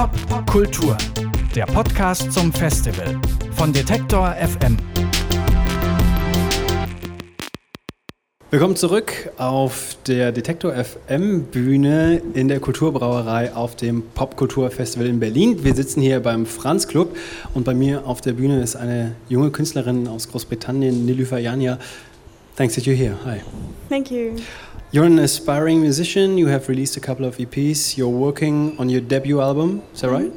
Pop Kultur, der Podcast zum Festival von Detektor FM. Willkommen zurück auf der Detektor FM Bühne in der Kulturbrauerei auf dem Popkulturfestival in Berlin. Wir sitzen hier beim Franz Club und bei mir auf der Bühne ist eine junge Künstlerin aus Großbritannien, Nilüfer Jania. Thanks that you're here. Hi. Thank you. You're an aspiring musician. You have released a couple of EPs. You're working on your debut album. Is that right?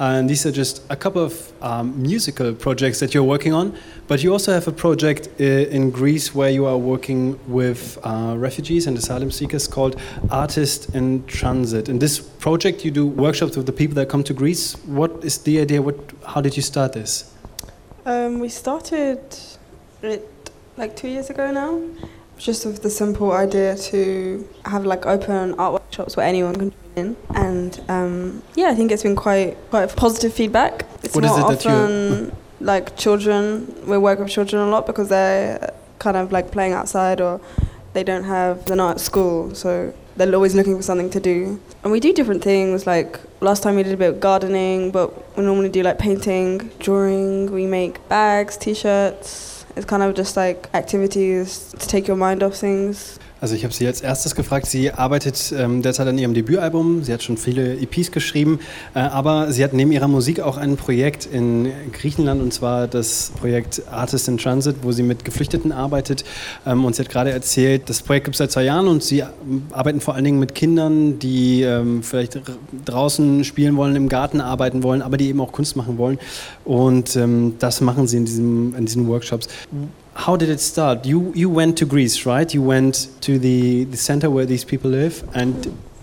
And these are just a couple of um, musical projects that you're working on. But you also have a project uh, in Greece where you are working with uh, refugees and asylum seekers called Artist in Transit. In this project, you do workshops with the people that come to Greece. What is the idea? What, how did you start this? Um, we started it like two years ago now, just with the simple idea to have like open art workshops where anyone can join in. And um, yeah, I think it's been quite quite positive feedback. It's What not it often like children. We work with children a lot because they're kind of like playing outside or they don't have they're not at school, so they're always looking for something to do. And we do different things. Like last time we did a bit of gardening, but we normally do like painting, drawing. We make bags, t-shirts. It's kind of just like activities to take your mind off things. Also ich habe sie als erstes gefragt. Sie arbeitet ähm, derzeit an ihrem Debütalbum. Sie hat schon viele EPs geschrieben, äh, aber sie hat neben ihrer Musik auch ein Projekt in Griechenland und zwar das Projekt Artist in Transit, wo sie mit Geflüchteten arbeitet. Ähm, und sie hat gerade erzählt, das Projekt gibt es seit zwei Jahren und sie arbeiten vor allen Dingen mit Kindern, die ähm, vielleicht draußen spielen wollen, im Garten arbeiten wollen, aber die eben auch Kunst machen wollen. Und ähm, das machen sie in, diesem, in diesen Workshops. How did it start? You you went to Greece, right? You went to the, the center where these people live, and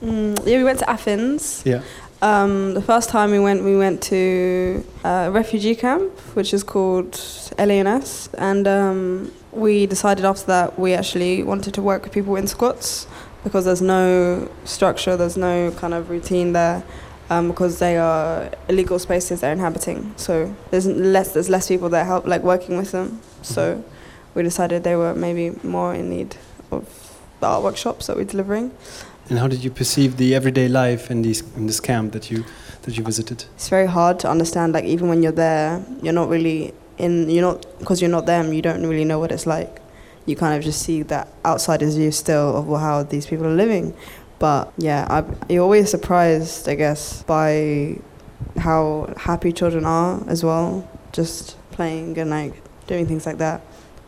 Mm, yeah, we went to Athens. yeah. Um, the first time we went, we went to a refugee camp, which is called LANS, and um, we decided after that we actually wanted to work with people in squats because there's no structure, there's no kind of routine there. Um, because they are illegal spaces they're inhabiting, so there's less there's less people that help like working with them. So we decided they were maybe more in need of the art workshops that we're delivering. And how did you perceive the everyday life in these in this camp that you that you visited? it's very hard to understand like even when you're there you're not really in you're not because you're not them you don't really know what it's like you kind of just see that outsider's view still of how these people are living but yeah I, you're always surprised i guess by how happy children are as well just playing and like doing things like that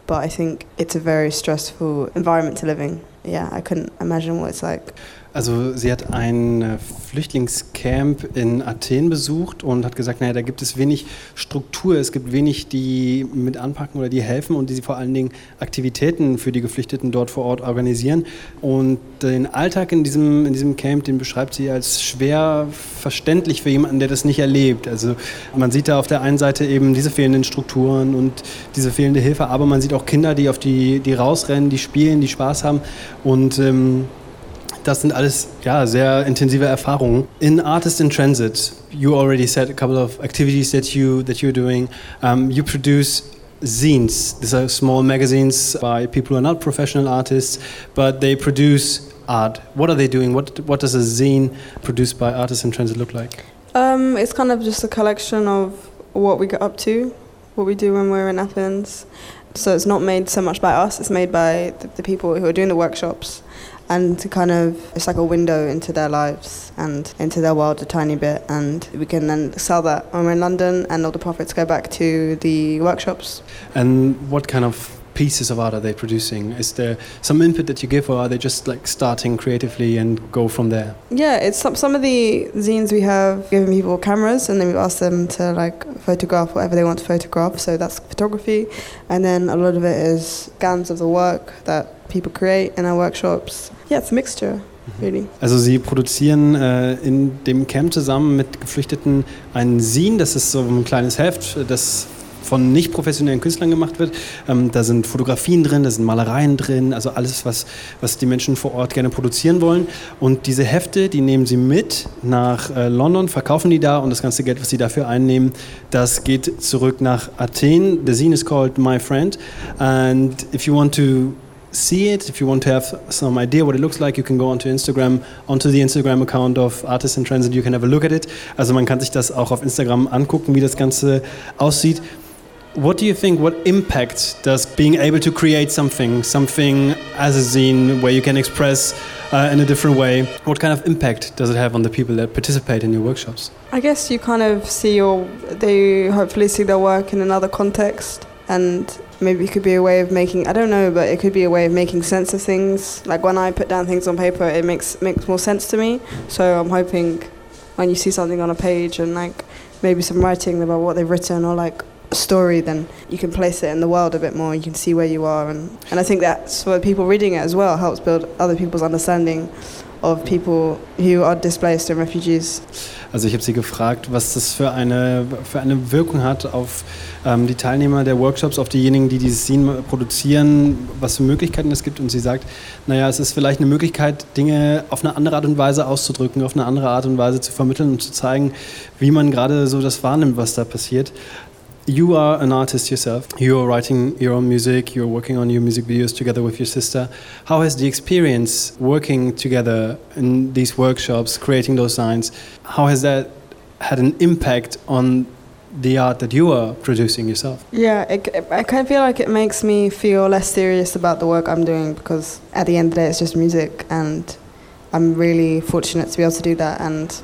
but i think it's a very stressful environment to live in. Yeah i couldn't imagine what it's like Also sie hat ein äh, Flüchtlingscamp in Athen besucht und hat gesagt, naja, da gibt es wenig Struktur, es gibt wenig, die mit anpacken oder die helfen und die vor allen Dingen Aktivitäten für die Geflüchteten dort vor Ort organisieren. Und den Alltag in diesem, in diesem Camp, den beschreibt sie als schwer verständlich für jemanden, der das nicht erlebt. Also man sieht da auf der einen Seite eben diese fehlenden Strukturen und diese fehlende Hilfe, aber man sieht auch Kinder, die auf die, die rausrennen, die spielen, die Spaß haben und ähm, das sind alles ja, sehr intensive Erfahrungen. In Artist in Transit, you already said a couple of activities that you that you're doing. Um, you produce zines. These are small magazines by people who are not professional artists, but they produce art. What are they doing? What what does a zine produced by Artists in Transit look like? Um, it's kind of just a collection of what we get up to, what we do when we're in Athens. So it's not made so much by us; it's made by the, the people who are doing the workshops, and to kind of it's like a window into their lives and into their world a tiny bit, and we can then sell that when we're in London, and all the profits go back to the workshops. And what kind of pieces of art are they producing? Is there some input that you give, or are they just like starting creatively and go from there? Yeah, it's some some of the zines we have given people cameras and then we've asked them to like photograph whatever they want to photograph. So that's photography, and then a lot of it is scans of the work that people create in our workshops. Yeah, it's a mixture, mhm. really. Also sie produzieren äh, in dem Camp zusammen mit Geflüchteten ein Zine, das ist so ein kleines Heft, das von nicht professionellen Künstlern gemacht wird. Ähm, da sind Fotografien drin, da sind Malereien drin, also alles, was, was die Menschen vor Ort gerne produzieren wollen. Und diese Hefte, die nehmen sie mit nach äh, London, verkaufen die da und das ganze Geld, was sie dafür einnehmen, das geht zurück nach Athen. The zine is called My Friend and if you want to see it, if you want to have some idea what it looks like, you can go onto Instagram, onto the Instagram account of Artists in Transit, you can have a look at it. Also man kann sich das auch auf Instagram angucken, wie das Ganze aussieht. What do you think? What impact does being able to create something, something as a zine where you can express uh, in a different way, what kind of impact does it have on the people that participate in your workshops? I guess you kind of see your, they hopefully see their work in another context and maybe it could be a way of making I don't know, but it could be a way of making sense of things. Like when I put down things on paper, it makes makes more sense to me. So I'm hoping when you see something on a page and like maybe some writing about what they've written or like story, then you can place it in the world a bit more. You can see where you are, and and I think that's for people reading it as well helps build other people's understanding of people who are displaced and refugees. Also ich habe sie gefragt, was das für eine, für eine Wirkung hat auf ähm, die Teilnehmer der Workshops, auf diejenigen, die dieses Scene produzieren, was für Möglichkeiten es gibt. Und sie sagt, naja, es ist vielleicht eine Möglichkeit, Dinge auf eine andere Art und Weise auszudrücken, auf eine andere Art und Weise zu vermitteln und zu zeigen, wie man gerade so das wahrnimmt, was da passiert. You are an artist yourself. You are writing your own music. You're working on your music videos together with your sister. How has the experience working together in these workshops, creating those signs, how has that had an impact on the art that you are producing yourself? Yeah, it, I kind of feel like it makes me feel less serious about the work I'm doing because at the end of the day, it's just music, and I'm really fortunate to be able to do that. And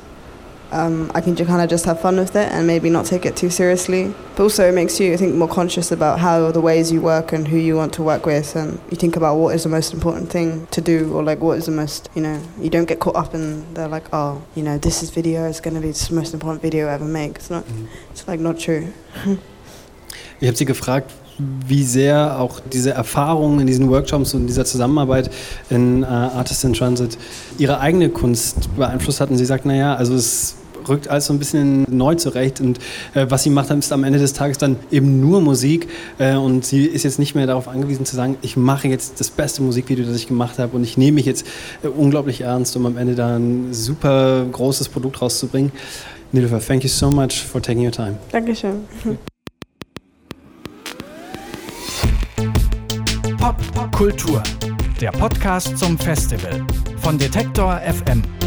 um, I can kind of just have fun with it and maybe not take it too seriously. But also, it makes you, I think, more conscious about how the ways you work and who you want to work with, and you think about what is the most important thing to do, or like what is the most, you know, you don't get caught up in they're like, oh, you know, this is video is going to be the most important video I ever make. It's not, mm. it's like not true. ich habe sie gefragt, wie sehr auch diese Erfahrungen in diesen Workshops und dieser Zusammenarbeit in äh, Artists in Transit ihre eigene Kunst beeinflusst hatten. Sie sagt, naja, also es rückt alles so ein bisschen neu zurecht. Und äh, was sie macht, ist am Ende des Tages dann eben nur Musik. Äh, und sie ist jetzt nicht mehr darauf angewiesen zu sagen, ich mache jetzt das beste Musikvideo, das ich gemacht habe und ich nehme mich jetzt äh, unglaublich ernst, um am Ende da ein super großes Produkt rauszubringen. Nilüfer, thank you so much for taking your time. Dankeschön. Pop Kultur, der Podcast zum Festival von Detektor FM.